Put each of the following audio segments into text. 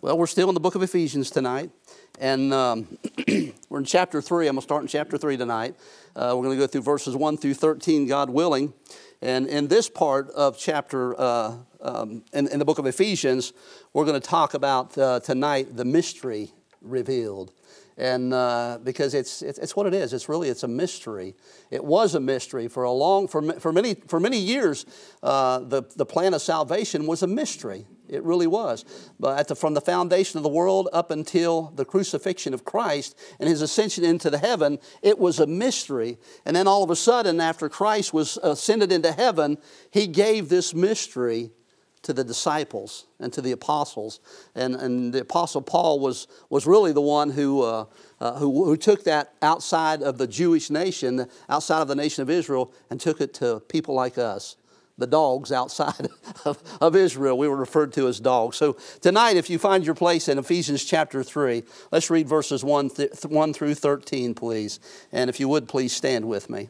Well, we're still in the book of Ephesians tonight, and um, we're in chapter 3. I'm going to start in chapter 3 tonight. Uh, we're going to go through verses 1 through 13, God willing. And in this part of chapter, uh, um, in, in, the book of Ephesians, we're going to talk about uh, tonight the mystery revealed and uh, because it's, it's, it's, what it is it's really it's a mystery it was a mystery for a long for, for many for many years uh, the, the plan of salvation was a mystery it really was but the, from the foundation of the world up until the crucifixion of christ and his ascension into the heaven it was a mystery and then all of a sudden after christ was ascended into heaven he gave this mystery to the disciples and to the apostles. And, and the apostle Paul was, was really the one who, uh, uh, who, who took that outside of the Jewish nation, outside of the nation of Israel, and took it to people like us. The dogs outside of, of Israel, we were referred to as dogs. So, tonight, if you find your place in Ephesians chapter 3, let's read verses 1, th- 1 through 13, please. And if you would, please stand with me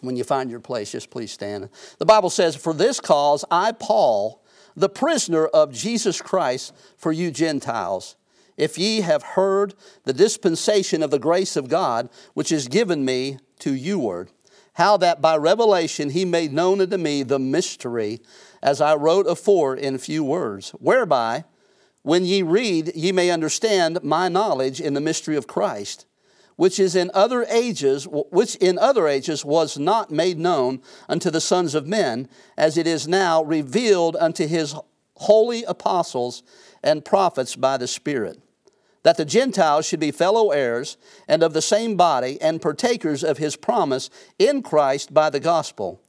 when you find your place, just please stand. The Bible says, For this cause I, Paul, the prisoner of Jesus Christ, for you Gentiles, if ye have heard the dispensation of the grace of God, which is given me to youward, how that by revelation he made known unto me the mystery, as I wrote afore in few words, whereby, when ye read, ye may understand my knowledge in the mystery of Christ which is in other ages which in other ages was not made known unto the sons of men as it is now revealed unto his holy apostles and prophets by the spirit that the gentiles should be fellow heirs and of the same body and partakers of his promise in Christ by the gospel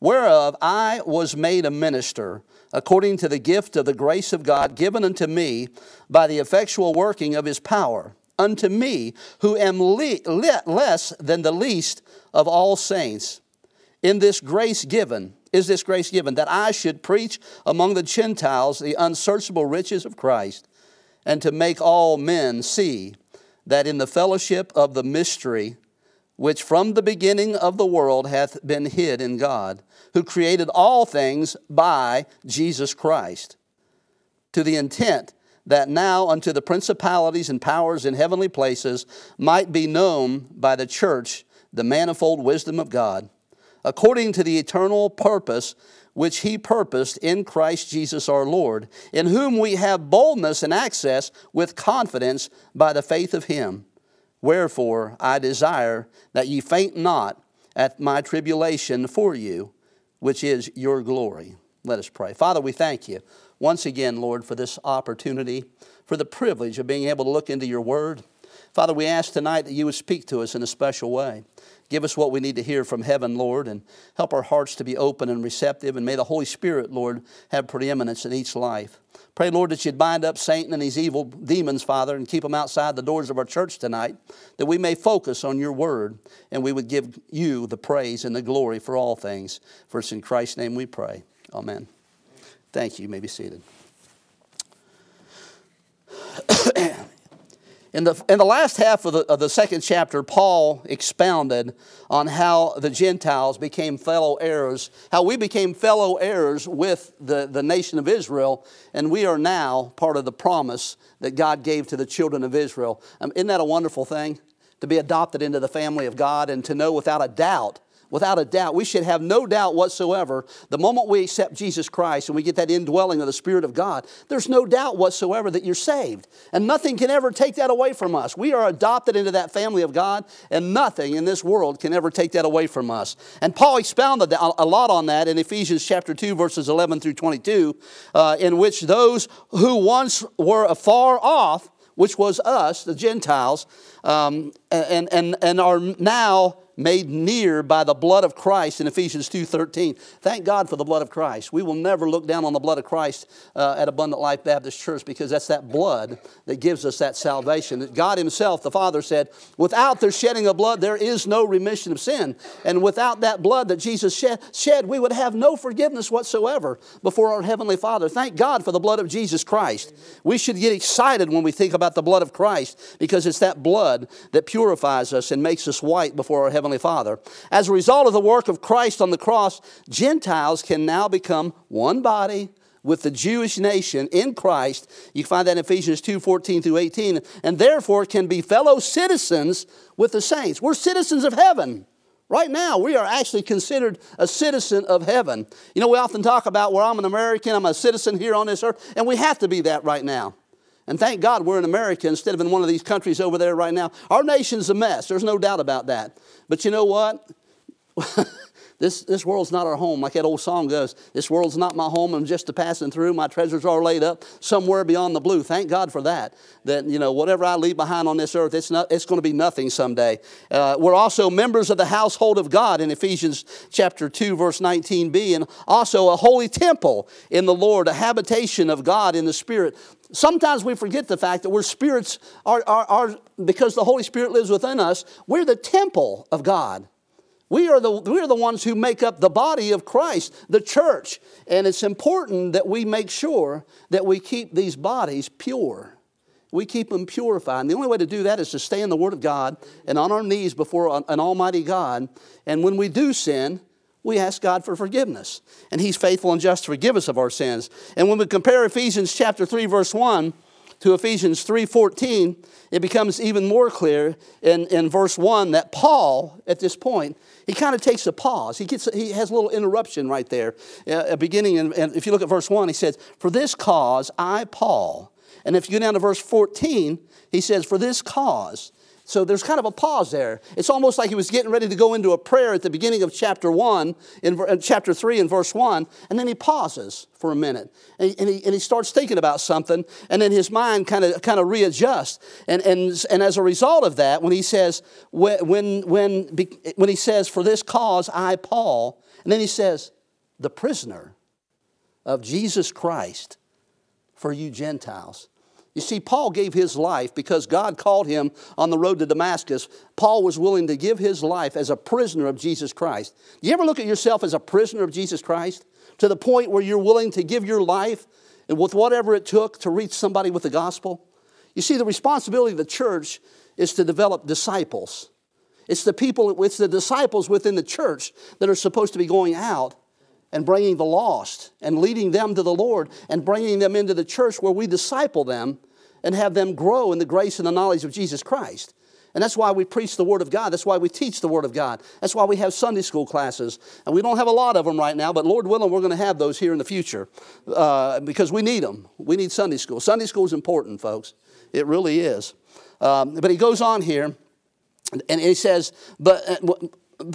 whereof I was made a minister according to the gift of the grace of God given unto me by the effectual working of his power unto me, who am le- le- less than the least of all saints. In this grace given, is this grace given, that I should preach among the Gentiles the unsearchable riches of Christ, and to make all men see that in the fellowship of the mystery, which from the beginning of the world hath been hid in God, who created all things by Jesus Christ, to the intent that now unto the principalities and powers in heavenly places might be known by the church the manifold wisdom of God, according to the eternal purpose which he purposed in Christ Jesus our Lord, in whom we have boldness and access with confidence by the faith of him. Wherefore I desire that ye faint not at my tribulation for you, which is your glory. Let us pray. Father, we thank you once again, Lord, for this opportunity, for the privilege of being able to look into your word. Father, we ask tonight that you would speak to us in a special way. Give us what we need to hear from heaven, Lord, and help our hearts to be open and receptive. And may the Holy Spirit, Lord, have preeminence in each life. Pray, Lord, that you'd bind up Satan and these evil demons, Father, and keep them outside the doors of our church tonight, that we may focus on your word and we would give you the praise and the glory for all things. For it's in Christ's name we pray. Amen. Thank you. You may be seated. in, the, in the last half of the, of the second chapter, Paul expounded on how the Gentiles became fellow heirs, how we became fellow heirs with the, the nation of Israel, and we are now part of the promise that God gave to the children of Israel. Um, isn't that a wonderful thing? To be adopted into the family of God and to know without a doubt without a doubt. We should have no doubt whatsoever. The moment we accept Jesus Christ and we get that indwelling of the Spirit of God, there's no doubt whatsoever that you're saved. And nothing can ever take that away from us. We are adopted into that family of God, and nothing in this world can ever take that away from us. And Paul expounded a lot on that in Ephesians chapter 2, verses 11 through 22, uh, in which those who once were afar off, which was us, the Gentiles, um, and, and, and are now made near by the blood of Christ in Ephesians 2.13. Thank God for the blood of Christ. We will never look down on the blood of Christ uh, at Abundant Life Baptist Church because that's that blood that gives us that salvation. God himself, the Father said, without the shedding of blood, there is no remission of sin. And without that blood that Jesus shed, shed we would have no forgiveness whatsoever before our Heavenly Father. Thank God for the blood of Jesus Christ. We should get excited when we think about the blood of Christ because it's that blood that purifies us and makes us white before our Heavenly Father. As a result of the work of Christ on the cross, Gentiles can now become one body, with the Jewish nation in Christ. You find that in Ephesians 2 14 through 18, and therefore can be fellow citizens with the saints. We're citizens of heaven. Right now, we are actually considered a citizen of heaven. You know, we often talk about where I'm an American, I'm a citizen here on this earth, and we have to be that right now. And thank God we're in America instead of in one of these countries over there right now. Our nation's a mess, there's no doubt about that. But you know what? This, this world's not our home, like that old song goes. This world's not my home. I'm just a passing through. My treasures are laid up somewhere beyond the blue. Thank God for that. That, you know, whatever I leave behind on this earth, it's, not, it's going to be nothing someday. Uh, we're also members of the household of God in Ephesians chapter 2, verse 19b, and also a holy temple in the Lord, a habitation of God in the Spirit. Sometimes we forget the fact that we're spirits, are, are, are, because the Holy Spirit lives within us, we're the temple of God. We are, the, we are the ones who make up the body of Christ, the church. And it's important that we make sure that we keep these bodies pure. We keep them purified. And the only way to do that is to stay in the Word of God and on our knees before an Almighty God. And when we do sin, we ask God for forgiveness. And He's faithful and just to forgive us of our sins. And when we compare Ephesians chapter 3, verse 1, to Ephesians 3:14, it becomes even more clear in, in verse 1 that Paul, at this point, he kind of takes a pause. He, gets, he has a little interruption right there. Uh, beginning, in, and if you look at verse 1, he says, For this cause I, Paul. And if you go down to verse 14, he says, For this cause. So there's kind of a pause there. It's almost like he was getting ready to go into a prayer at the beginning of chapter 1, in, in uh, chapter 3 and verse 1, and then he pauses for a minute. And, and, he, and he starts thinking about something, and then his mind kind of kind of readjusts. And, and, and as a result of that, when he says, when, when, when, when he says, for this cause I, Paul, and then he says, the prisoner of Jesus Christ for you Gentiles. You see, Paul gave his life because God called him on the road to Damascus. Paul was willing to give his life as a prisoner of Jesus Christ. Do you ever look at yourself as a prisoner of Jesus Christ? To the point where you're willing to give your life and with whatever it took to reach somebody with the gospel? You see, the responsibility of the church is to develop disciples. It's the people, it's the disciples within the church that are supposed to be going out and bringing the lost and leading them to the Lord and bringing them into the church where we disciple them and have them grow in the grace and the knowledge of Jesus Christ. And that's why we preach the Word of God. That's why we teach the Word of God. That's why we have Sunday school classes. And we don't have a lot of them right now, but Lord willing, we're going to have those here in the future uh, because we need them. We need Sunday school. Sunday school is important, folks. It really is. Um, but he goes on here and he says, but, uh,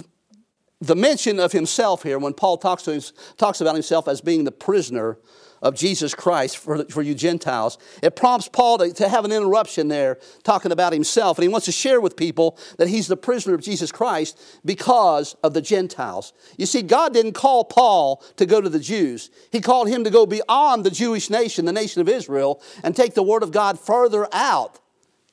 the mention of himself here, when Paul talks, to him, talks about himself as being the prisoner of Jesus Christ for, for you Gentiles, it prompts Paul to, to have an interruption there talking about himself. And he wants to share with people that he's the prisoner of Jesus Christ because of the Gentiles. You see, God didn't call Paul to go to the Jews, He called him to go beyond the Jewish nation, the nation of Israel, and take the Word of God further out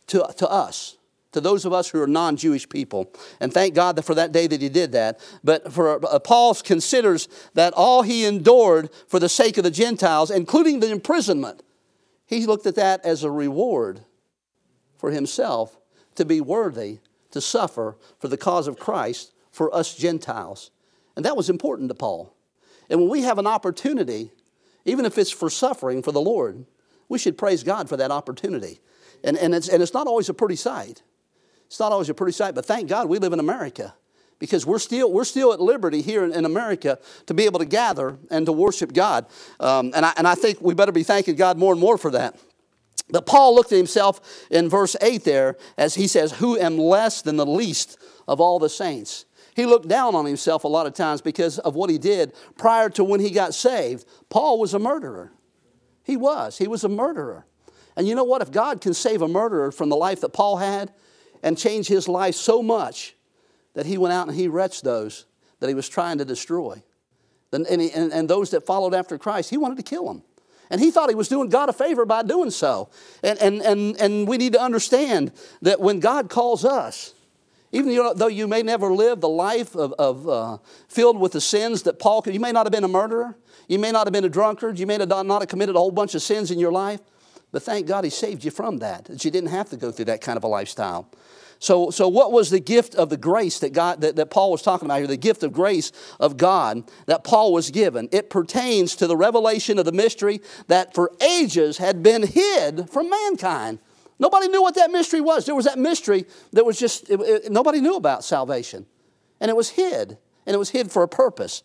to, to us to those of us who are non Jewish people. And thank God for that day that he did that. But for uh, Paul considers that all he endured for the sake of the Gentiles, including the imprisonment, he looked at that as a reward for himself to be worthy to suffer for the cause of Christ for us Gentiles. And that was important to Paul. And when we have an opportunity, even if it's for suffering for the Lord, we should praise God for that opportunity. And, and, it's, and it's not always a pretty sight. It's not always a pretty sight, but thank God we live in America because we're still, we're still at liberty here in, in America to be able to gather and to worship God. Um, and, I, and I think we better be thanking God more and more for that. But Paul looked at himself in verse 8 there as he says, Who am less than the least of all the saints? He looked down on himself a lot of times because of what he did prior to when he got saved. Paul was a murderer. He was. He was a murderer. And you know what? If God can save a murderer from the life that Paul had, and changed his life so much that he went out and he wretched those that he was trying to destroy. And, and, and, those that followed after Christ, he wanted to kill them. And he thought he was doing God a favor by doing so. And, and, and, and we need to understand that when God calls us, even though you may never live the life of, of uh, filled with the sins that Paul could, you may not have been a murderer, you may not have been a drunkard, you may not have committed a whole bunch of sins in your life, But thank God he saved you from that, that you didn't have to go through that kind of a lifestyle. So, so what was the gift of the grace that, God, that, that Paul was talking about here? The gift of grace of God that Paul was given. It pertains to the revelation of the mystery that for ages had been hid from mankind. Nobody knew what that mystery was. There was that mystery that was just, it, it, nobody knew about salvation. And it was hid, and it was hid for a purpose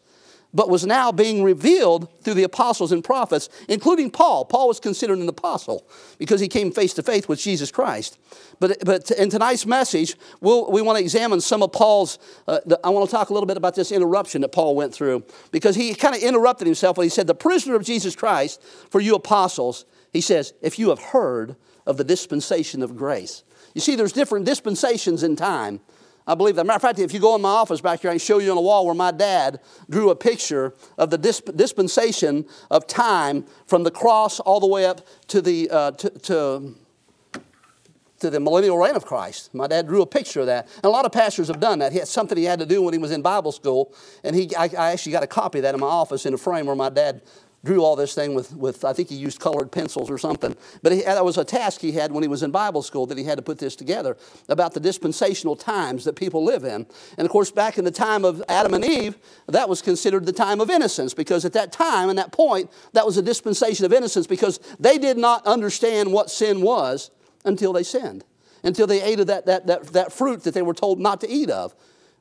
but was now being revealed through the apostles and prophets, including Paul. Paul was considered an apostle because he came face to face with Jesus Christ. But, but in tonight's message, we'll, we want to examine some of Paul's. Uh, the, I want to talk a little bit about this interruption that Paul went through because he kind of interrupted himself when he said, The prisoner of Jesus Christ for you apostles, he says, if you have heard of the dispensation of grace. You see, there's different dispensations in time. I believe that. Matter of fact, if you go in my office back here, I can show you on the wall where my dad drew a picture of the disp- dispensation of time from the cross all the way up to the uh, to, to to the millennial reign of Christ. My dad drew a picture of that. And a lot of pastors have done that. He had something he had to do when he was in Bible school. And he, I, I actually got a copy of that in my office in a frame where my dad drew all this thing with, with I think he used colored pencils or something. But he, that was a task he had when he was in Bible school that he had to put this together about the dispensational times that people live in. And of course, back in the time of Adam and Eve, that was considered the time of innocence because at that time and that point, that was a dispensation of innocence because they did not understand what sin was until they sinned, until they ate of that, that, that, that fruit that they were told not to eat of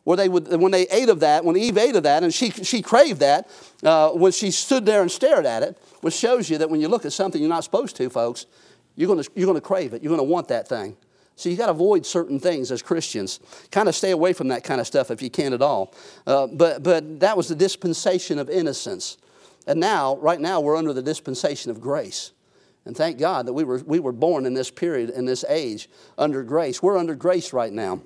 where they would, when they ate of that, when Eve ate of that, and she, she craved that, uh, when she stood there and stared at it, which shows you that when you look at something you're not supposed to, folks, you're going you're to crave it. You're going to want that thing. So you got to avoid certain things as Christians. Kind of stay away from that kind of stuff if you can at all. Uh, but, but that was the dispensation of innocence. And now, right now, we're under the dispensation of grace. And thank God that we were, we were born in this period, in this age, under grace. We're under grace right now.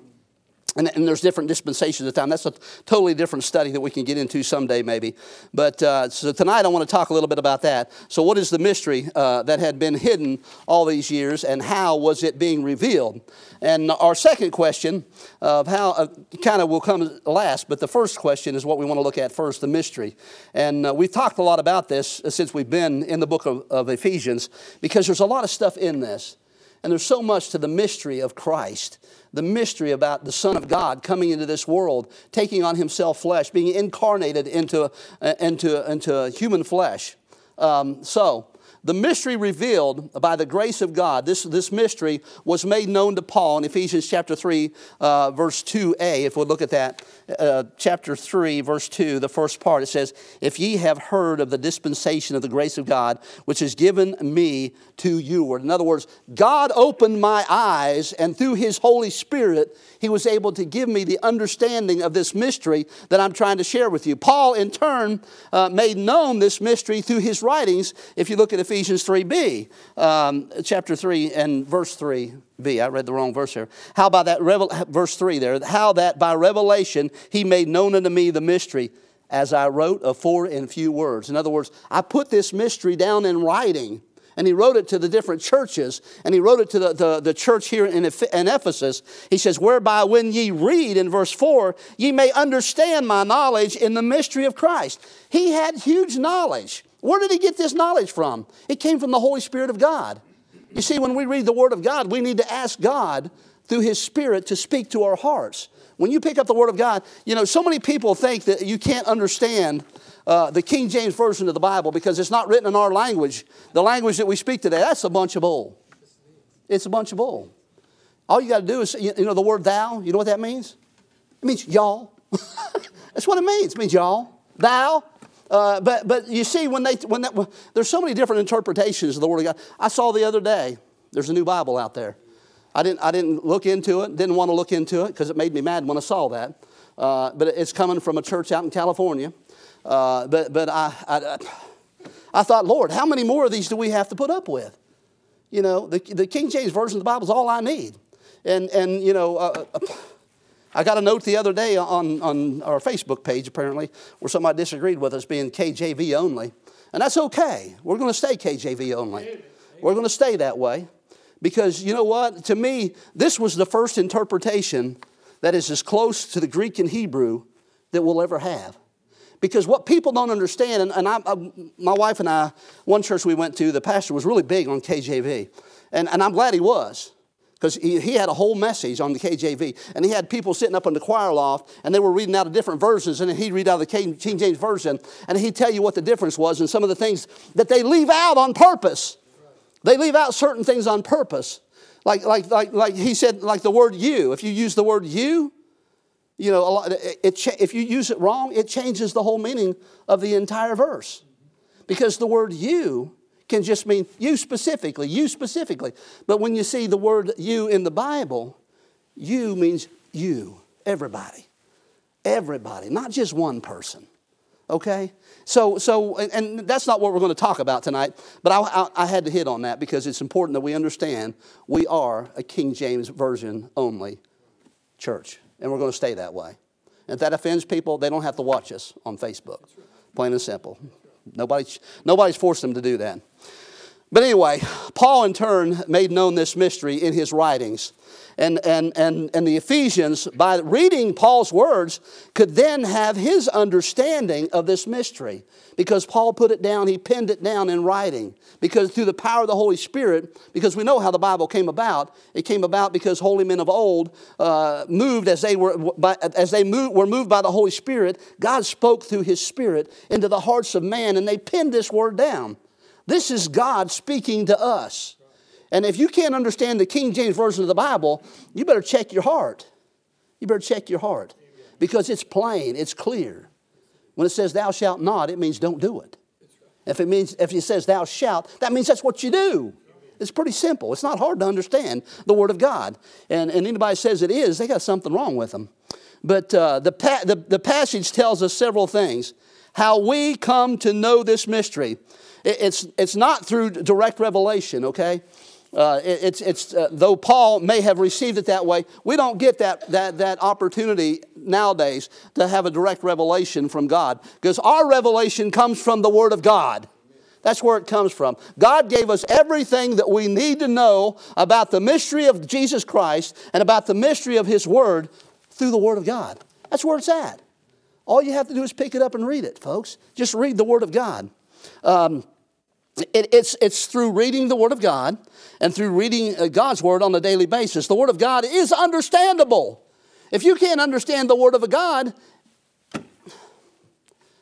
And, and, there's different dispensations of time. That's a totally different study that we can get into someday, maybe. But uh, so tonight I want to talk a little bit about that. So, what is the mystery uh, that had been hidden all these years, and how was it being revealed? And our second question of how uh, kind of will come last, but the first question is what we want to look at first the mystery. And uh, we've talked a lot about this since we've been in the book of, of Ephesians because there's a lot of stuff in this. And there's so much to the mystery of Christ the mystery about the Son of God coming into this world, taking on himself flesh, being incarnated into, uh, into, into human flesh. Um, so, the mystery revealed by the grace of God, this, this mystery was made known to Paul in Ephesians chapter 3, uh, verse 2a. If we look at that, uh, chapter 3, verse 2, the first part, it says, If ye have heard of the dispensation of the grace of God, which is given me to you. In other words, God opened my eyes, and through his Holy Spirit, he was able to give me the understanding of this mystery that I'm trying to share with you. Paul, in turn, uh, made known this mystery through his writings. If you look at Ephesians 3b, um, chapter 3 and verse 3b. I read the wrong verse here. How by that, revel- verse 3 there, how that by revelation he made known unto me the mystery as I wrote afore in few words. In other words, I put this mystery down in writing. And he wrote it to the different churches, and he wrote it to the, the, the church here in, in Ephesus. He says, Whereby when ye read in verse 4, ye may understand my knowledge in the mystery of Christ. He had huge knowledge. Where did he get this knowledge from? It came from the Holy Spirit of God. You see, when we read the Word of God, we need to ask God through His Spirit to speak to our hearts. When you pick up the Word of God, you know, so many people think that you can't understand uh, the King James Version of the Bible because it's not written in our language. The language that we speak today, that's a bunch of bull. It's a bunch of bull. All you got to do is, you know, the word thou, you know what that means? It means y'all. that's what it means. It means y'all, thou, uh, but, but you see, when they, when that, there's so many different interpretations of the Word of God. I saw the other day, there's a new Bible out there. I didn't, I didn't look into it, didn't want to look into it because it made me mad when I saw that. Uh, but it's coming from a church out in California. Uh, but but I, I, I thought, Lord, how many more of these do we have to put up with? You know, the, the King James Version of the Bible is all I need. And, and you know, uh, uh I got a note the other day on, on our Facebook page, apparently, where somebody disagreed with us being KJV only. And that's okay. We're going to stay KJV only. We're going to stay that way. Because you know what? To me, this was the first interpretation that is as close to the Greek and Hebrew that we'll ever have. Because what people don't understand, and, and I, I, my wife and I, one church we went to, the pastor was really big on KJV. And, and I'm glad he was because he, he, had a whole message on the KJV. And he had people sitting up in the choir loft, and they were reading out of different versions, and then he'd read out of the King, King James Version, and he'd tell you what the difference was and some of the things that they leave out on purpose. They leave out certain things on purpose. Like, like, like, like he said, like the word you. If you use the word you, you know, a lot, it, it, if you use it wrong, it changes the whole meaning of the entire verse. Because the word you can just mean you specifically, you specifically. But when you see the word you in the Bible, you means you, everybody. Everybody, not just one person. Okay? So, so and that's not what we're going to talk about tonight, but I, I, I, had to hit on that because it's important that we understand we are a King James Version only church, and we're going to stay that way. And if that offends people, they don't have to watch us on Facebook. Plain and simple. Nobody's, nobody's forced them to do that. But anyway, Paul in turn made known this mystery in his writings. And, and, and, and the Ephesians, by reading Paul's words, could then have his understanding of this mystery. Because Paul put it down, he penned it down in writing. Because through the power of the Holy Spirit, because we know how the Bible came about, it came about because holy men of old uh, moved as they, were, by, as they moved, were moved by the Holy Spirit. God spoke through his Spirit into the hearts of man, and they penned this word down. This is God speaking to us. And if you can't understand the King James Version of the Bible, you better check your heart. You better check your heart because it's plain, it's clear. When it says thou shalt not, it means don't do it. If it means if it says thou shalt, that means that's what you do. It's pretty simple. It's not hard to understand the Word of God. And, and anybody says it is, they got something wrong with them. But uh, the, pa- the, the passage tells us several things. How we come to know this mystery. It, it's, it's not through direct revelation, okay? Uh, it, it's, it's, uh, though Paul may have received it that way, we don't get that, that, that opportunity nowadays to have a direct revelation from God because our revelation comes from the Word of God. That's where it comes from. God gave us everything that we need to know about the mystery of Jesus Christ and about the mystery of His Word through the Word of God. That's where it's at. All you have to do is pick it up and read it, folks. Just read the Word of God. Um, it, it's, it's through reading the Word of God and through reading uh, God's Word on a daily basis. The Word of God is understandable. If you can't understand the Word of God,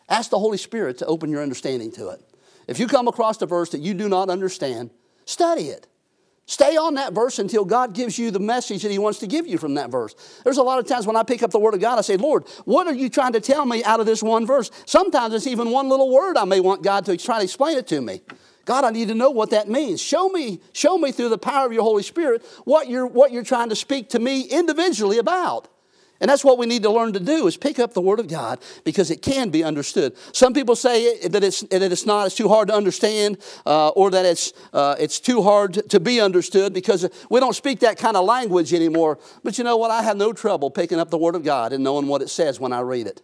ask the Holy Spirit to open your understanding to it. If you come across a verse that you do not understand, study it. Stay on that verse until God gives you the message that He wants to give you from that verse. There's a lot of times when I pick up the Word of God, I say, Lord, what are you trying to tell me out of this one verse? Sometimes it's even one little word I may want God to try to explain it to me. God, I need to know what that means. Show me, show me through the power of your Holy Spirit what you're, what you're trying to speak to me individually about. And that's what we need to learn to do is pick up the Word of God because it can be understood. Some people say that it's, that it's not, it's too hard to understand, uh, or that it's, uh, it's too hard to be understood because we don't speak that kind of language anymore. But you know what? I have no trouble picking up the Word of God and knowing what it says when I read it.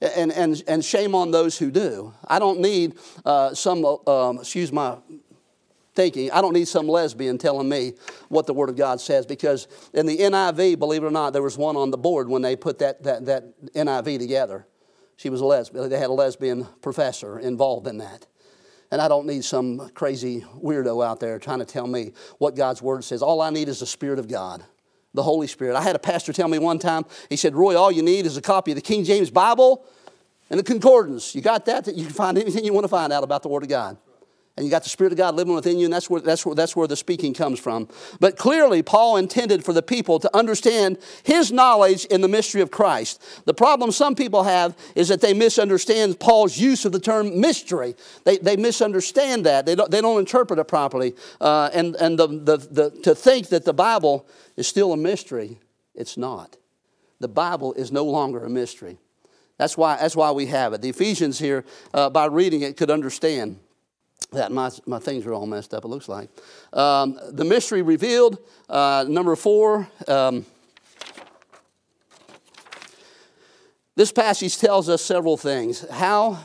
And, and, and shame on those who do. I don't need uh, some, um, excuse my thinking, I don't need some lesbian telling me what the Word of God says because in the NIV, believe it or not, there was one on the board when they put that, that, that NIV together. She was a lesbian. They had a lesbian professor involved in that. And I don't need some crazy weirdo out there trying to tell me what God's Word says. All I need is the Spirit of God, the Holy Spirit. I had a pastor tell me one time, he said, Roy, all you need is a copy of the King James Bible and the concordance. You got that? That you can find anything you want to find out about the Word of God and you got the Spirit of God living within you, and that's where, that's, where, that's where the speaking comes from. But clearly, Paul intended for the people to understand his knowledge in the mystery of Christ. The problem some people have is that they misunderstand Paul's use of the term mystery. They, they misunderstand that, they don't, they don't interpret it properly. Uh, and and the, the, the, to think that the Bible is still a mystery, it's not. The Bible is no longer a mystery. That's why, that's why we have it. The Ephesians here, uh, by reading it, could understand that my, my things are all messed up, it looks like. Um, the mystery revealed, uh, number four. Um, this passage tells us several things. How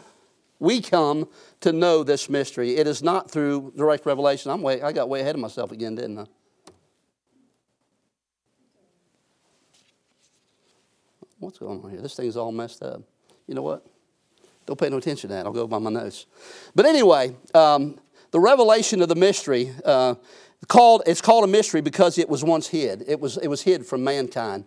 we come to know this mystery. It is not through direct revelation. I'm way, I got way ahead of myself again, didn't I? What's going on here? This thing's all messed up. You know what? Don't pay no attention to that. I'll go by my notes. But anyway, um, the revelation of the mystery, uh, called, it's called a mystery because it was once hid. It was, it was hid from mankind.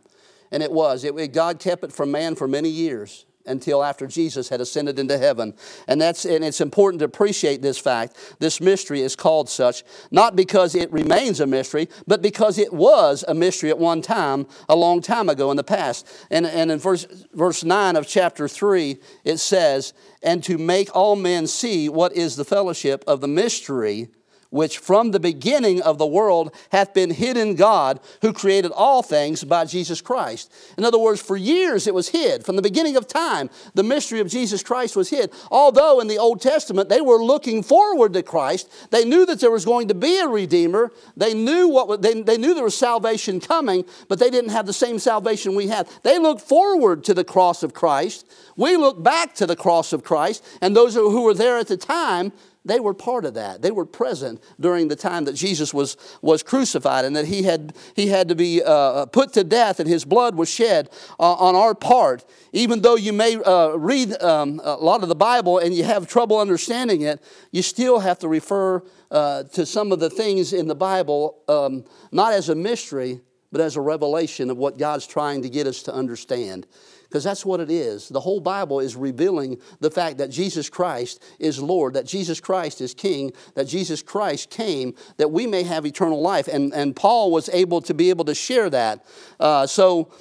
And it was. It, God kept it from man for many years until after Jesus had ascended into heaven. And that's and it's important to appreciate this fact. This mystery is called such not because it remains a mystery, but because it was a mystery at one time, a long time ago in the past. And, and in verse, verse 9 of chapter 3, it says, And to make all men see what is the fellowship of the mystery which from the beginning of the world hath been hid in God, who created all things by Jesus Christ. In other words, for years it was hid. From the beginning of time, the mystery of Jesus Christ was hid. Although in the Old Testament they were looking forward to Christ, they knew that there was going to be a Redeemer. They knew, what, they, they knew there was salvation coming, but they didn't have the same salvation we had. They looked forward to the cross of Christ. We look back to the cross of Christ, and those who were there at the time they were part of that. They were present during the time that Jesus was, was crucified and that he had, he had to be uh, put to death and his blood was shed uh, on our part. Even though you may uh, read um, a lot of the Bible and you have trouble understanding it, you still have to refer uh, to some of the things in the Bible, um, not as a mystery, but as a revelation of what God's trying to get us to understand because that's what it is. The whole Bible is revealing the fact that Jesus Christ is Lord, that Jesus Christ is King, that Jesus Christ came that we may have eternal life. And, and Paul was able to be able to share that. Uh, so,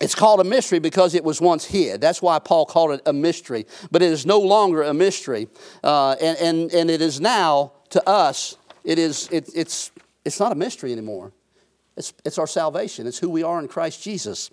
it's called a mystery because it was once hid. That's why Paul called it a mystery. But it is no longer a mystery. Uh, and, and, and it is now, to us, it is, it, it's, it's not a mystery anymore. It's, it's our salvation. It's who we are in Christ Jesus.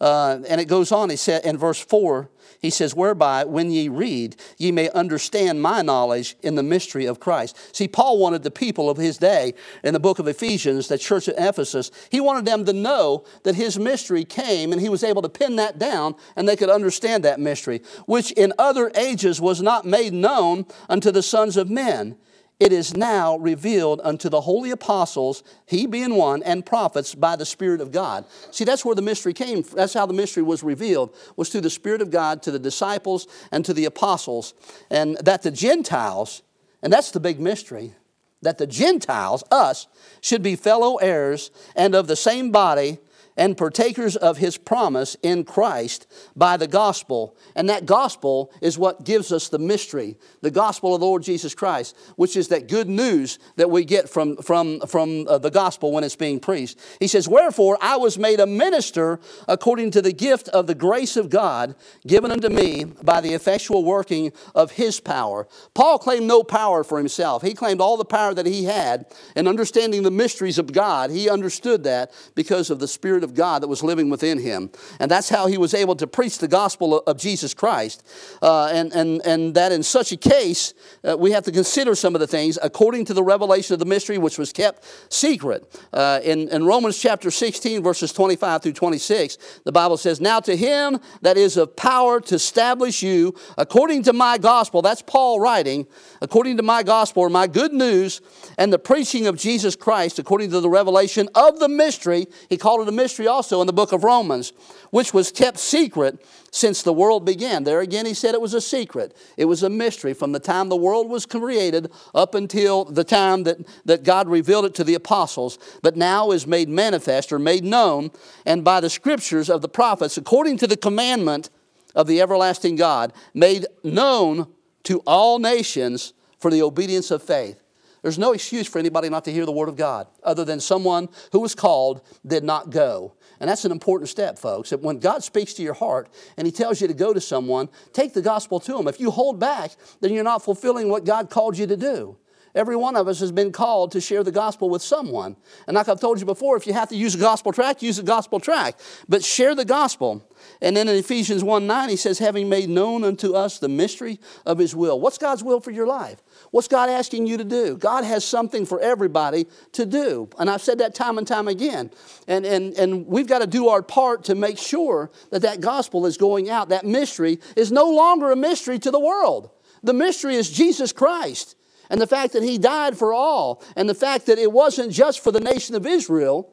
Uh, and it goes on, he said in verse 4, he says, Whereby, when ye read, ye may understand my knowledge in the mystery of Christ. See, Paul wanted the people of his day in the book of Ephesians, the church at Ephesus, he wanted them to know that his mystery came and he was able to pin that down and they could understand that mystery, which in other ages was not made known unto the sons of men it is now revealed unto the holy apostles, he being one, and prophets by the Spirit of God. See, that's where the mystery came. That's how the mystery was revealed, was through the Spirit of God to the disciples and to the apostles. And that the Gentiles, and that's the big mystery, that the Gentiles, us, should be fellow heirs and of the same body and partakers of his promise in Christ by the gospel. And that gospel is what gives us the mystery, the gospel of the Lord Jesus Christ, which is that good news that we get from, from, from uh, the gospel when it's being preached. He says, Wherefore I was made a minister according to the gift of the grace of God given unto me by the effectual working of his power. Paul claimed no power for himself. He claimed all the power that he had in understanding the mysteries of God. He understood that because of the Spirit of of God that was living within him. And that's how he was able to preach the gospel of Jesus Christ. Uh, and, and, and that in such a case, uh, we have to consider some of the things according to the revelation of the mystery which was kept secret. Uh, in, in Romans chapter 16, verses 25 through 26, the Bible says, Now to him that is of power to establish you according to my gospel, that's Paul writing, according to my gospel or my good news and the preaching of Jesus Christ according to the revelation of the mystery, he called it a mystery also in the book of Romans, which was kept secret since the world began. There again, he said it was a secret. It was a mystery from the time the world was created up until the time that, that God revealed it to the apostles, but now is made manifest or made known, and by the scriptures of the prophets, according to the commandment of the everlasting God, made known to all nations for the obedience of faith. There's no excuse for anybody not to hear the Word of God, other than someone who was called did not go. And that's an important step, folks. That when God speaks to your heart and He tells you to go to someone, take the gospel to them. If you hold back, then you're not fulfilling what God called you to do. Every one of us has been called to share the gospel with someone. And like I've told you before, if you have to use a gospel tract, use a gospel tract. But share the gospel. And then in Ephesians 1 9, he says, having made known unto us the mystery of his will. What's God's will for your life? What's God asking you to do? God has something for everybody to do. And I've said that time and time again. And, and, and we've got to do our part to make sure that that gospel is going out. That mystery is no longer a mystery to the world. The mystery is Jesus Christ and the fact that he died for all, and the fact that it wasn't just for the nation of Israel,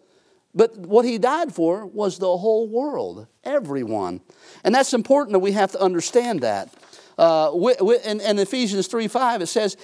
but what he died for was the whole world, everyone. And that's important that we have to understand that. uh, Ephesians 3 5, it says,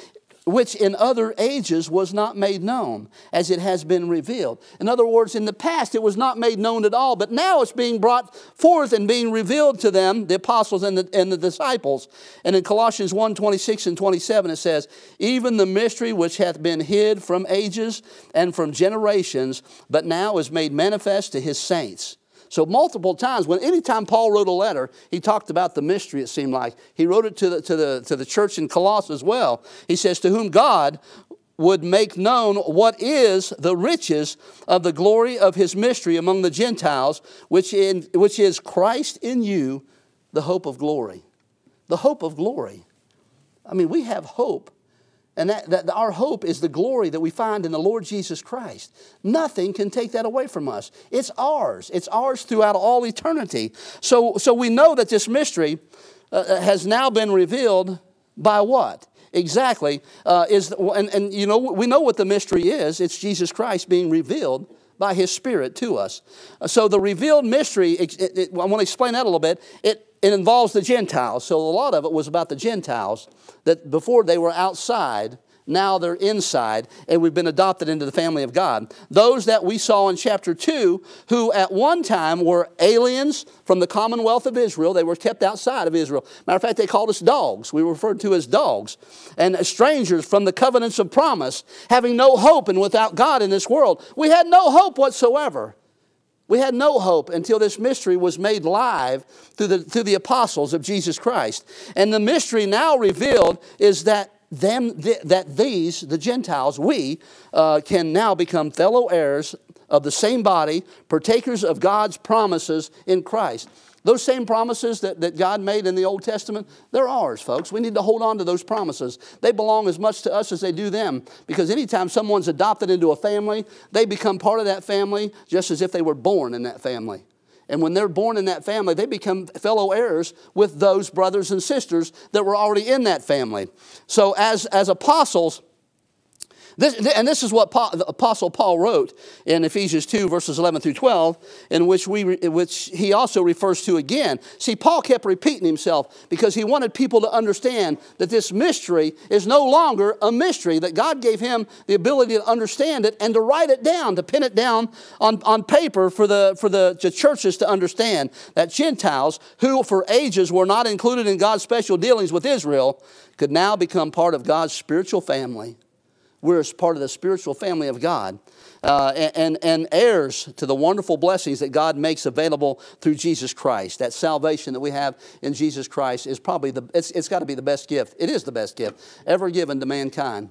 which in other ages was not made known, as it has been revealed. In other words, in the past it was not made known at all, but now it's being brought forth and being revealed to them, the apostles and the, and the disciples. And in Colossians 1 26 and 27, it says, Even the mystery which hath been hid from ages and from generations, but now is made manifest to his saints so multiple times, when anytime Paul wrote a letter, he talked about the mystery, it seemed like. He wrote it to the, to the, to the church in Colossus as well. He says, To whom God would make known what is the riches of the glory of his mystery among the Gentiles, which, in, which is Christ in you, the hope of glory. The hope of glory. I mean, we have hope and that, that our hope is the glory that we find in the Lord Jesus Christ. Nothing can take that away from us. It's ours. It's ours throughout all eternity. So, so we know that this mystery uh, uh has now been revealed by what? Exactly. Uh, is and, and you know we know what the mystery is. It's Jesus Christ being revealed by His Spirit to us. So the revealed mystery. It, it, I want to explain that a little bit. It it involves the Gentiles. So a lot of it was about the Gentiles that before they were outside, now they're inside, and we've been adopted into the family of God. Those that we saw in chapter 2, who at one time were aliens from the commonwealth of Israel, they were kept outside of Israel. Matter of fact, they called us dogs. We were referred to as dogs. And strangers from the covenants of promise, having no hope and without God in this world. We had no hope whatsoever. We had no hope until this mystery was made live through the, through the apostles of Jesus Christ. And the mystery now revealed is that them th- that these the gentiles we uh, can now become fellow heirs of the same body partakers of god's promises in christ those same promises that, that God made in the Old Testament, they're ours, folks. We need to hold on to those promises. They belong as much to us as they do them because anytime someone's adopted into a family, they become part of that family just as if they were born in that family. And when they're born in that family, they become fellow heirs with those brothers and sisters that were already in that family. So, as, as apostles, this, and this is what Paul, the Apostle Paul wrote in Ephesians 2, verses 11 through 12, in which, we, which he also refers to again. See, Paul kept repeating himself because he wanted people to understand that this mystery is no longer a mystery, that God gave him the ability to understand it and to write it down, to pin it down on, on paper for, the, for the, the churches to understand that Gentiles, who for ages were not included in God's special dealings with Israel, could now become part of God's spiritual family. We're as part of the spiritual family of God. Uh, and, and heirs to the wonderful blessings that God makes available through Jesus Christ. That salvation that we have in Jesus Christ is probably the, it's, it's got to be the best gift. It is the best gift ever given to mankind.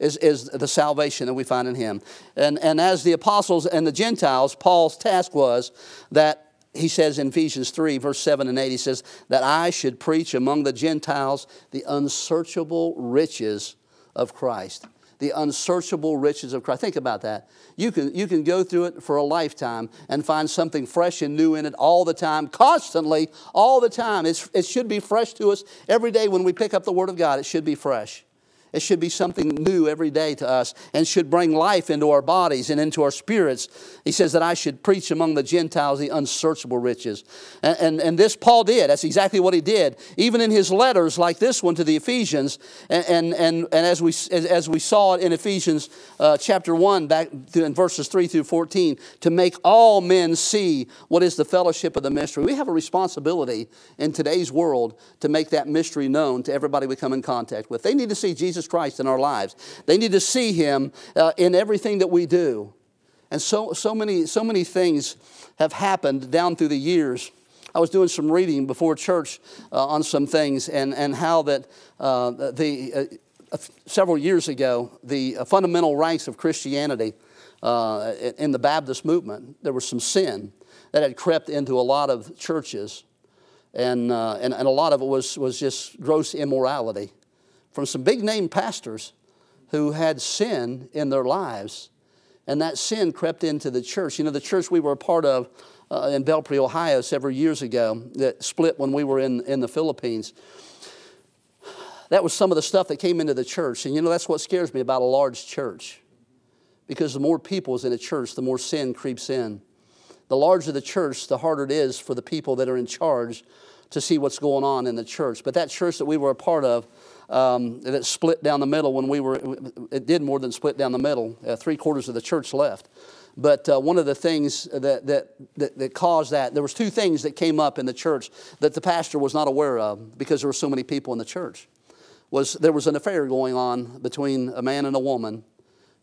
Is, is the salvation that we find in him. And, and as the apostles and the Gentiles, Paul's task was that he says in Ephesians 3, verse 7 and 8, he says, that I should preach among the Gentiles the unsearchable riches of Christ the unsearchable riches of Christ. Think about that. You can, you can go through it for a lifetime and find something fresh and new in it all the time, constantly, all the time. It's, it should be fresh to us every day when we pick up the Word of God. It should be fresh. It should be something new every day to us and should bring life into our bodies and into our spirits. He says that I should preach among the Gentiles the unsearchable riches. And, and, and this Paul did. That's exactly what he did. Even in his letters, like this one to the Ephesians, and, and, and, and as, we, as, as, we saw it in Ephesians uh, chapter 1, back in verses 3 through 14, to make all men see what is the fellowship of the mystery. We have a responsibility in today's world to make that mystery known to everybody we come in contact with. They need to see Jesus Jesus Christ in our lives. They need to see Him uh, in everything that we do. And so, so, many, so many things have happened down through the years. I was doing some reading before church uh, on some things and, and how that uh, the, uh, several years ago, the uh, fundamental ranks of Christianity uh, in the Baptist movement, there was some sin that had crept into a lot of churches. And, and, and a lot of it was, was just gross immorality from some big name pastors who had sin in their lives, and that sin crept into the church. You know, the church we were a part of uh, in Belpre, Ohio, several years ago, that split when we were in, in the Philippines. That was some of the stuff that came into the church. And you know, that's what scares me about a large church. Because the more people is in a church, the more sin creeps in. The larger the church, the harder it is for the people that are in charge to see what's going on in the church. But that church that we were a part of, um, that split down the middle when we were, it did more than split down the middle. Uh, three quarters of the church left. But uh, one of the things that, that, that, that, caused that, there was two things that came up in the church that the pastor was not aware of because there were so many people in the church. Was there was an affair going on between a man and a woman.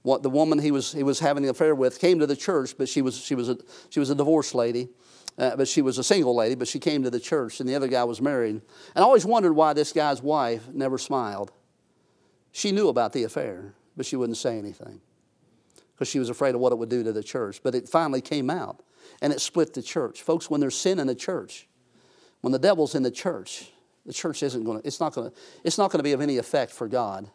What the woman he was, he was having an affair with came to the church, but she was, she was, a, she was a divorced lady. Uh, but she was a single lady, but she came to the church, and the other guy was married. And I always wondered why this guy's wife never smiled. She knew about the affair, but she wouldn't say anything because she was afraid of what it would do to the church. But it finally came out and it split the church. Folks, when there's sin in the church, when the devil's in the church, the church isn't going to, it's not going to, it's not going to be of any effect for God.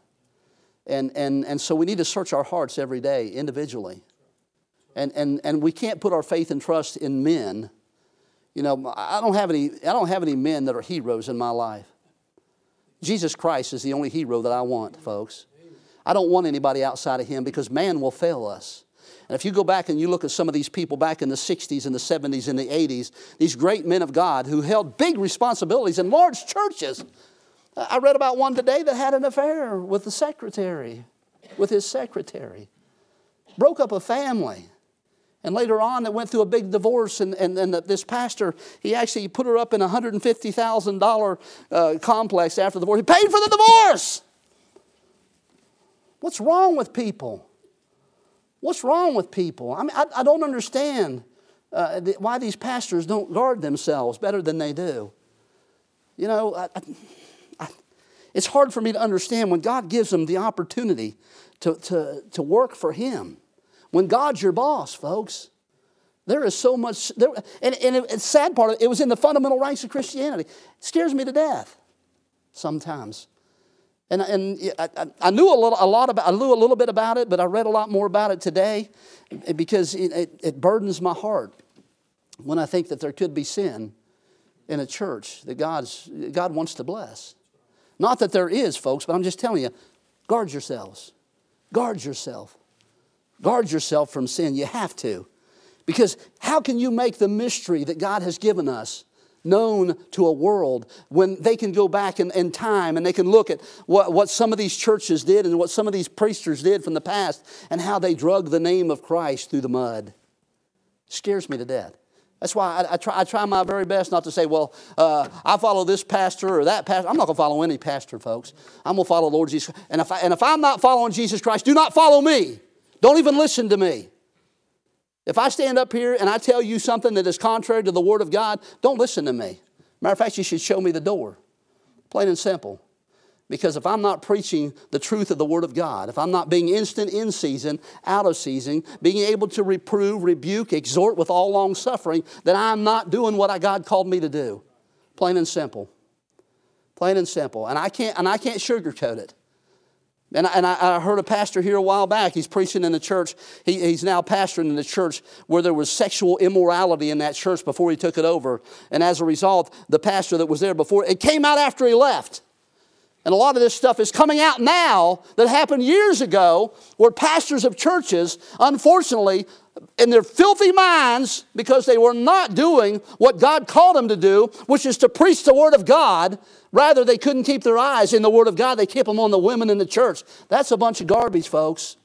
And, and, and so we need to search our hearts every day individually. And, and, and we can't put our faith and trust in men. You know, I don't, have any, I don't have any men that are heroes in my life. Jesus Christ is the only hero that I want, folks. I don't want anybody outside of Him because man will fail us. And if you go back and you look at some of these people back in the 60s and the 70s and the 80s, these great men of God who held big responsibilities in large churches. I read about one today that had an affair with the secretary, with his secretary. Broke up a family. And later on, it went through a big divorce, and, and, and this pastor, he actually put her up in a $150,000 uh, complex after the divorce. He paid for the divorce. What's wrong with people? What's wrong with people? I mean, I, I don't understand uh, the, why these pastors don't guard themselves better than they do. You know, I, I, it's hard for me to understand when God gives them the opportunity to, to, to work for Him. When God's your boss, folks, there is so much, there, and, and it, it's sad part of it, it was in the fundamental rights of Christianity. It scares me to death sometimes. And, and I, I, knew a, little, a lot about, I knew a little bit about it, but I read a lot more about it today because it, it, it burdens my heart when I think that there could be sin in a church that God's, God wants to bless. Not that there is, folks, but I'm just telling you, guard yourselves. Guard yourself. Guard yourself from sin. You have to. Because how can you make the mystery that God has given us known to a world when they can go back in, in time and they can look at what, what some of these churches did and what some of these priesters did from the past and how they drug the name of Christ through the mud. Scares me to death. That's why I, I, try, I try my very best not to say, well, uh, I follow this pastor or that pastor. I'm not going to follow any pastor, folks. I'm going to follow Lord Jesus. And if, I, and if I'm not following Jesus Christ, do not follow me. Don't even listen to me. If I stand up here and I tell you something that is contrary to the Word of God, don't listen to me. Matter of fact, you should show me the door. Plain and simple. Because if I'm not preaching the truth of the Word of God, if I'm not being instant in season, out of season, being able to reprove, rebuke, exhort with all long suffering, then I'm not doing what God called me to do. Plain and simple. Plain and simple. And I can't, and I can't sugarcoat it. And, I, and I, I, heard a pastor here a while back. He's preaching in the church. He, he's now pastoring in the church where there was sexual immorality in that church before he took it over. And as a result, the pastor that was there before, it came out after he left. And a lot of this stuff is coming out now that happened years ago where pastors of churches, unfortunately, in their filthy minds, because they were not doing what God called them to do, which is to preach the Word of God, rather they couldn't keep their eyes in the Word of God. They kept them on the women in the church. That's a bunch of garbage, folks.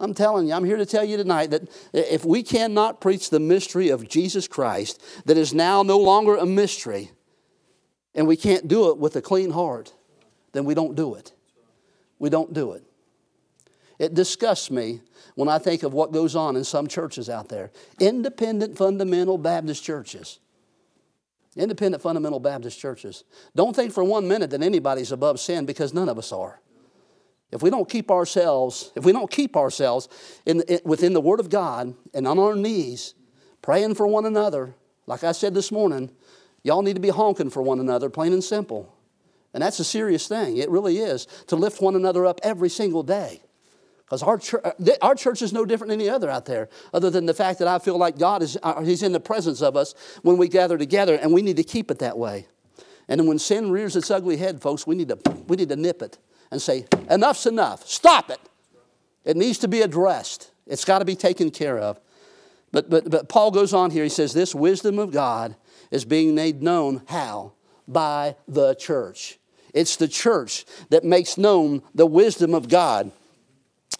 I'm telling you, I'm here to tell you tonight that if we cannot preach the mystery of Jesus Christ, that is now no longer a mystery, and we can't do it with a clean heart, then we don't do it. We don't do it. It disgusts me when I think of what goes on in some churches out there. Independent fundamental Baptist churches. Independent fundamental Baptist churches. Don't think for one minute that anybody's above sin because none of us are. If we don't keep ourselves, if we don't keep ourselves in, in, within the Word of God and on our knees, praying for one another, like I said this morning, y'all need to be honking for one another, plain and simple. And that's a serious thing. It really is to lift one another up every single day. Because our, church, uh, our church is no different than any other out there, other than the fact that I feel like God is uh, He's in the presence of us when we gather together, and we need to keep it that way. And when sin rears its ugly head, folks, we need to, we need to nip it and say, enough's enough. Stop it. It needs to be addressed. It's got to be taken care of. But, but, but Paul goes on here. He says, This wisdom of God is being made known how? By the church. It's the church that makes known the wisdom of God.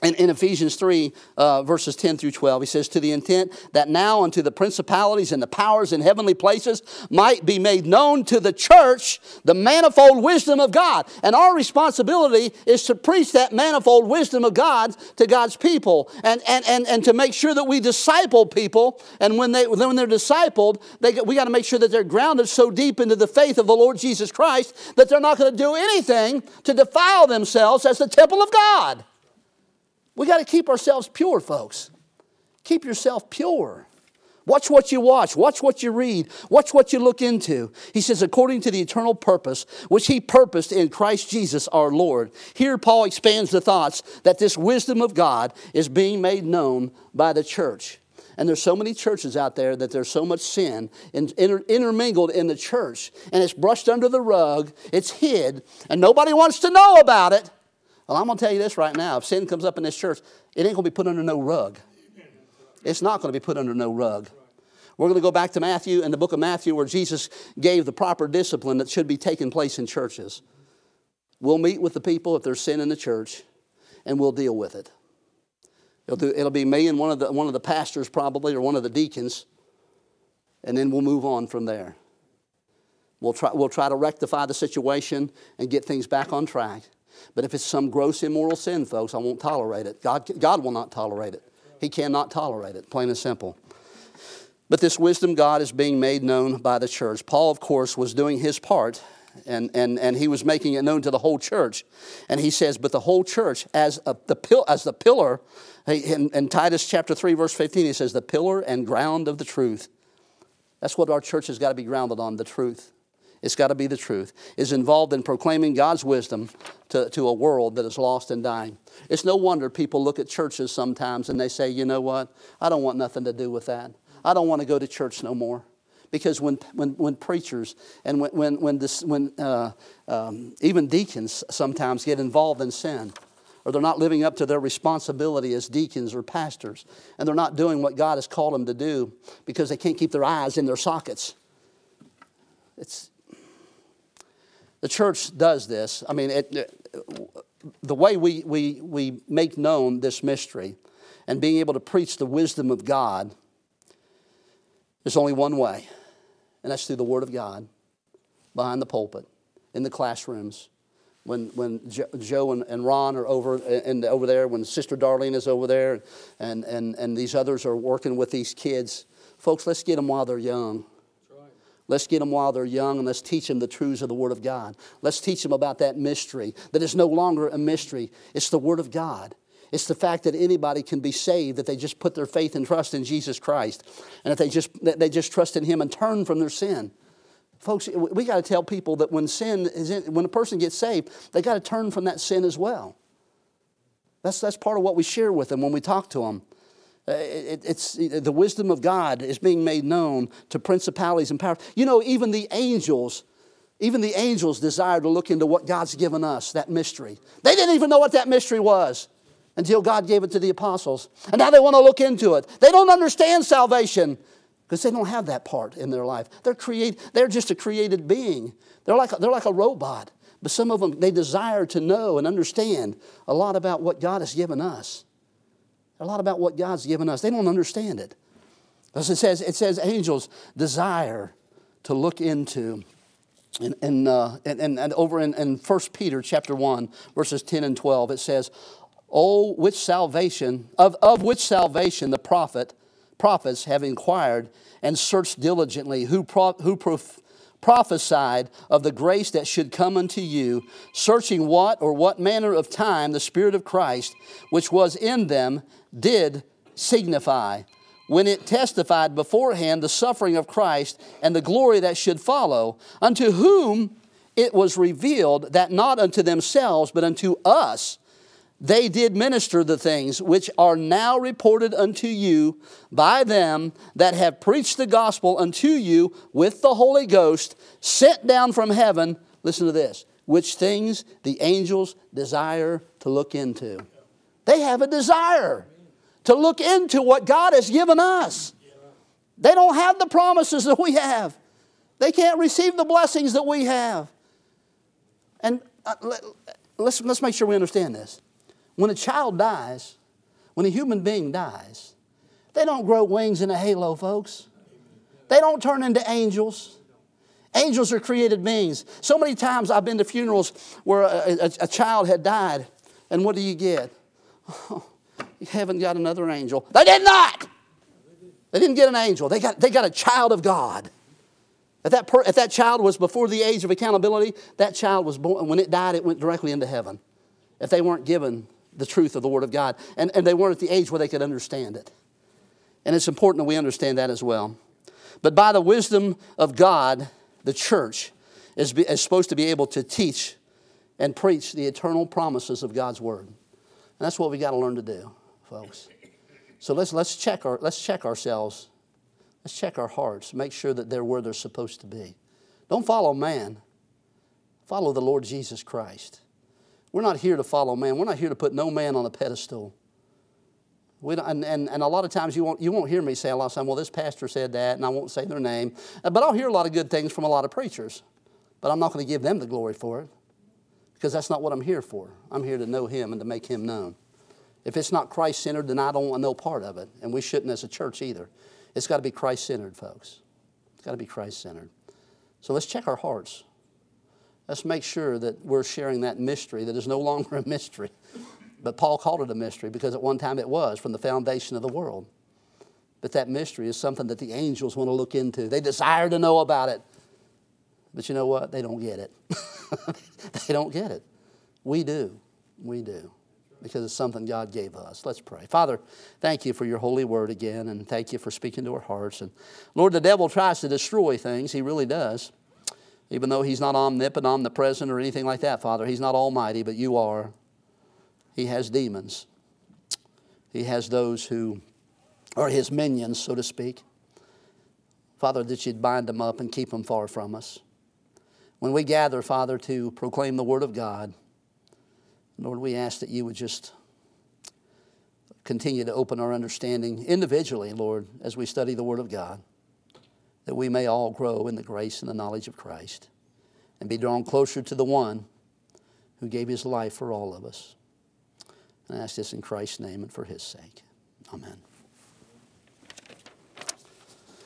And in Ephesians 3, uh, verses 10 through 12, he says, To the intent that now unto the principalities and the powers in heavenly places might be made known to the church the manifold wisdom of God. And our responsibility is to preach that manifold wisdom of God to God's people and, and, and, and to make sure that we disciple people. And when, they, when they're discipled, they, we got to make sure that they're grounded so deep into the faith of the Lord Jesus Christ that they're not going to do anything to defile themselves as the temple of God. We got to keep ourselves pure, folks. Keep yourself pure. Watch what you watch. Watch what you read. Watch what you look into. He says, according to the eternal purpose which he purposed in Christ Jesus our Lord. Here, Paul expands the thoughts that this wisdom of God is being made known by the church. And there's so many churches out there that there's so much sin inter- intermingled in the church, and it's brushed under the rug, it's hid, and nobody wants to know about it. Well, I'm going to tell you this right now. If sin comes up in this church, it ain't going to be put under no rug. It's not going to be put under no rug. We're going to go back to Matthew and the book of Matthew where Jesus gave the proper discipline that should be taking place in churches. We'll meet with the people if there's sin in the church and we'll deal with it. It'll, do, it'll be me and one of, the, one of the pastors probably or one of the deacons and then we'll move on from there. We'll try, we'll try to rectify the situation and get things back on track. But if it's some gross immoral sin, folks, I won't tolerate it. God, God will not tolerate it. He cannot tolerate it, plain and simple. But this wisdom God is being made known by the church. Paul, of course, was doing his part, and, and, and he was making it known to the whole church. And he says, But the whole church, as, a, the, pil- as the pillar, in, in Titus chapter 3, verse 15, he says, The pillar and ground of the truth. That's what our church has got to be grounded on the truth. It's got to be the truth, is involved in proclaiming God's wisdom to, to a world that is lost and dying. It's no wonder people look at churches sometimes and they say, you know what? I don't want nothing to do with that. I don't want to go to church no more. Because when, when, when preachers and when, when, when, this, when uh, um, even deacons sometimes get involved in sin, or they're not living up to their responsibility as deacons or pastors, and they're not doing what God has called them to do because they can't keep their eyes in their sockets. It's, the church does this. I mean, it, the way we, we, we make known this mystery and being able to preach the wisdom of God, there's only one way, and that's through the Word of God, behind the pulpit, in the classrooms. When, when Joe and, and Ron are over, and over there, when Sister Darlene is over there, and, and, and these others are working with these kids, folks, let's get them while they're young. Let's get them while they're young and let's teach them the truths of the Word of God. Let's teach them about that mystery that is no longer a mystery, it's the Word of God. It's the fact that anybody can be saved that they just put their faith and trust in Jesus Christ and if they just, that they just trust in Him and turn from their sin. Folks, we got to tell people that when sin is in, when a person gets saved, they got to turn from that sin as well. That's, that's part of what we share with them when we talk to them. Uh, it, it's the wisdom of God is being made known to principalities and powers. You know, even the angels, even the angels desire to look into what God's given us, that mystery. They didn't even know what that mystery was until God gave it to the apostles. And now they want to look into it. They don't understand salvation because they don't have that part in their life. They're, create, they're just a created being. They're like, a, they're like a robot. But some of them, they desire to know and understand a lot about what God has given us a lot about what God's given us. They don't understand it. It says, it says angels desire to look into. And, and, uh, and, and, over in, in 1 Peter chapter 1, verses 10 and 12, it says, Oh, which salvation, of, of which salvation the prophet, prophets have inquired and searched diligently, who, pro, who prof, prophesied of the grace that should come unto you, searching what or what manner of time the Spirit of Christ, which was in them, did signify when it testified beforehand the suffering of Christ and the glory that should follow, unto whom it was revealed that not unto themselves, but unto us, they did minister the things which are now reported unto you by them that have preached the gospel unto you with the Holy Ghost, sent down from heaven. Listen to this which things the angels desire to look into. They have a desire to look into what God has given us. They don't have the promises that we have. They can't receive the blessings that we have. And uh, let, let's, let's make sure we understand this. When a child dies, when a human being dies, they don't grow wings in a halo, folks. They don't turn into angels. Angels are created beings. So many times I've been to funerals where a, a, a child had died, and what do you get? Oh, haven't got another angel. They did not! They didn't get an angel, they got, they got a child of God. If that, per, if that child was before the age of accountability, that child was born, when it died, it went directly into heaven. If they weren't given the truth of the Word of God, and, and they weren't at the age where they could understand it. And it's important that we understand that as well. But by the wisdom of God, the church is, be, is supposed to be able to teach and preach the eternal promises of God's Word. And that's what we got to learn to do, folks. So let's, let's, check our, let's check ourselves. Let's check our hearts. Make sure that they're where they're supposed to be. Don't follow man. Follow the Lord Jesus Christ. We're not here to follow man. We're not here to put no man on a pedestal. We and, and, and a lot of times you won't, you won't hear me say a lot of times, well, this pastor said that, and I won't say their name. Uh, but I'll hear a lot of good things from a lot of preachers. But I'm not going to give them the glory for it because that's not what I'm here for. I'm here to know Him and to make Him known. If it's not Christ centered, then I don't want no part of it. And we shouldn't as a church either. It's got to be Christ centered, folks. It's got to be Christ centered. So let's check our hearts. Let's make sure that we're sharing that mystery that is no longer a mystery. But Paul called it a mystery because at one time it was from the foundation of the world. But that mystery is something that the angels want to look into. They desire to know about it. But you know what? They don't get it. they don't get it. We do. We do. Because it's something God gave us. Let's pray. Father, thank you for your holy word again, and thank you for speaking to our hearts. And Lord, the devil tries to destroy things. He really does. Even though he's not omnipotent, omnipresent, or anything like that, Father. He's not almighty, but you are. He has demons. He has those who are his minions, so to speak. Father, that you'd bind them up and keep them far from us. When we gather, Father, to proclaim the Word of God, Lord, we ask that you would just continue to open our understanding individually, Lord, as we study the Word of God, that we may all grow in the grace and the knowledge of Christ and be drawn closer to the one who gave his life for all of us. And I ask this in Christ's name and for his sake. Amen.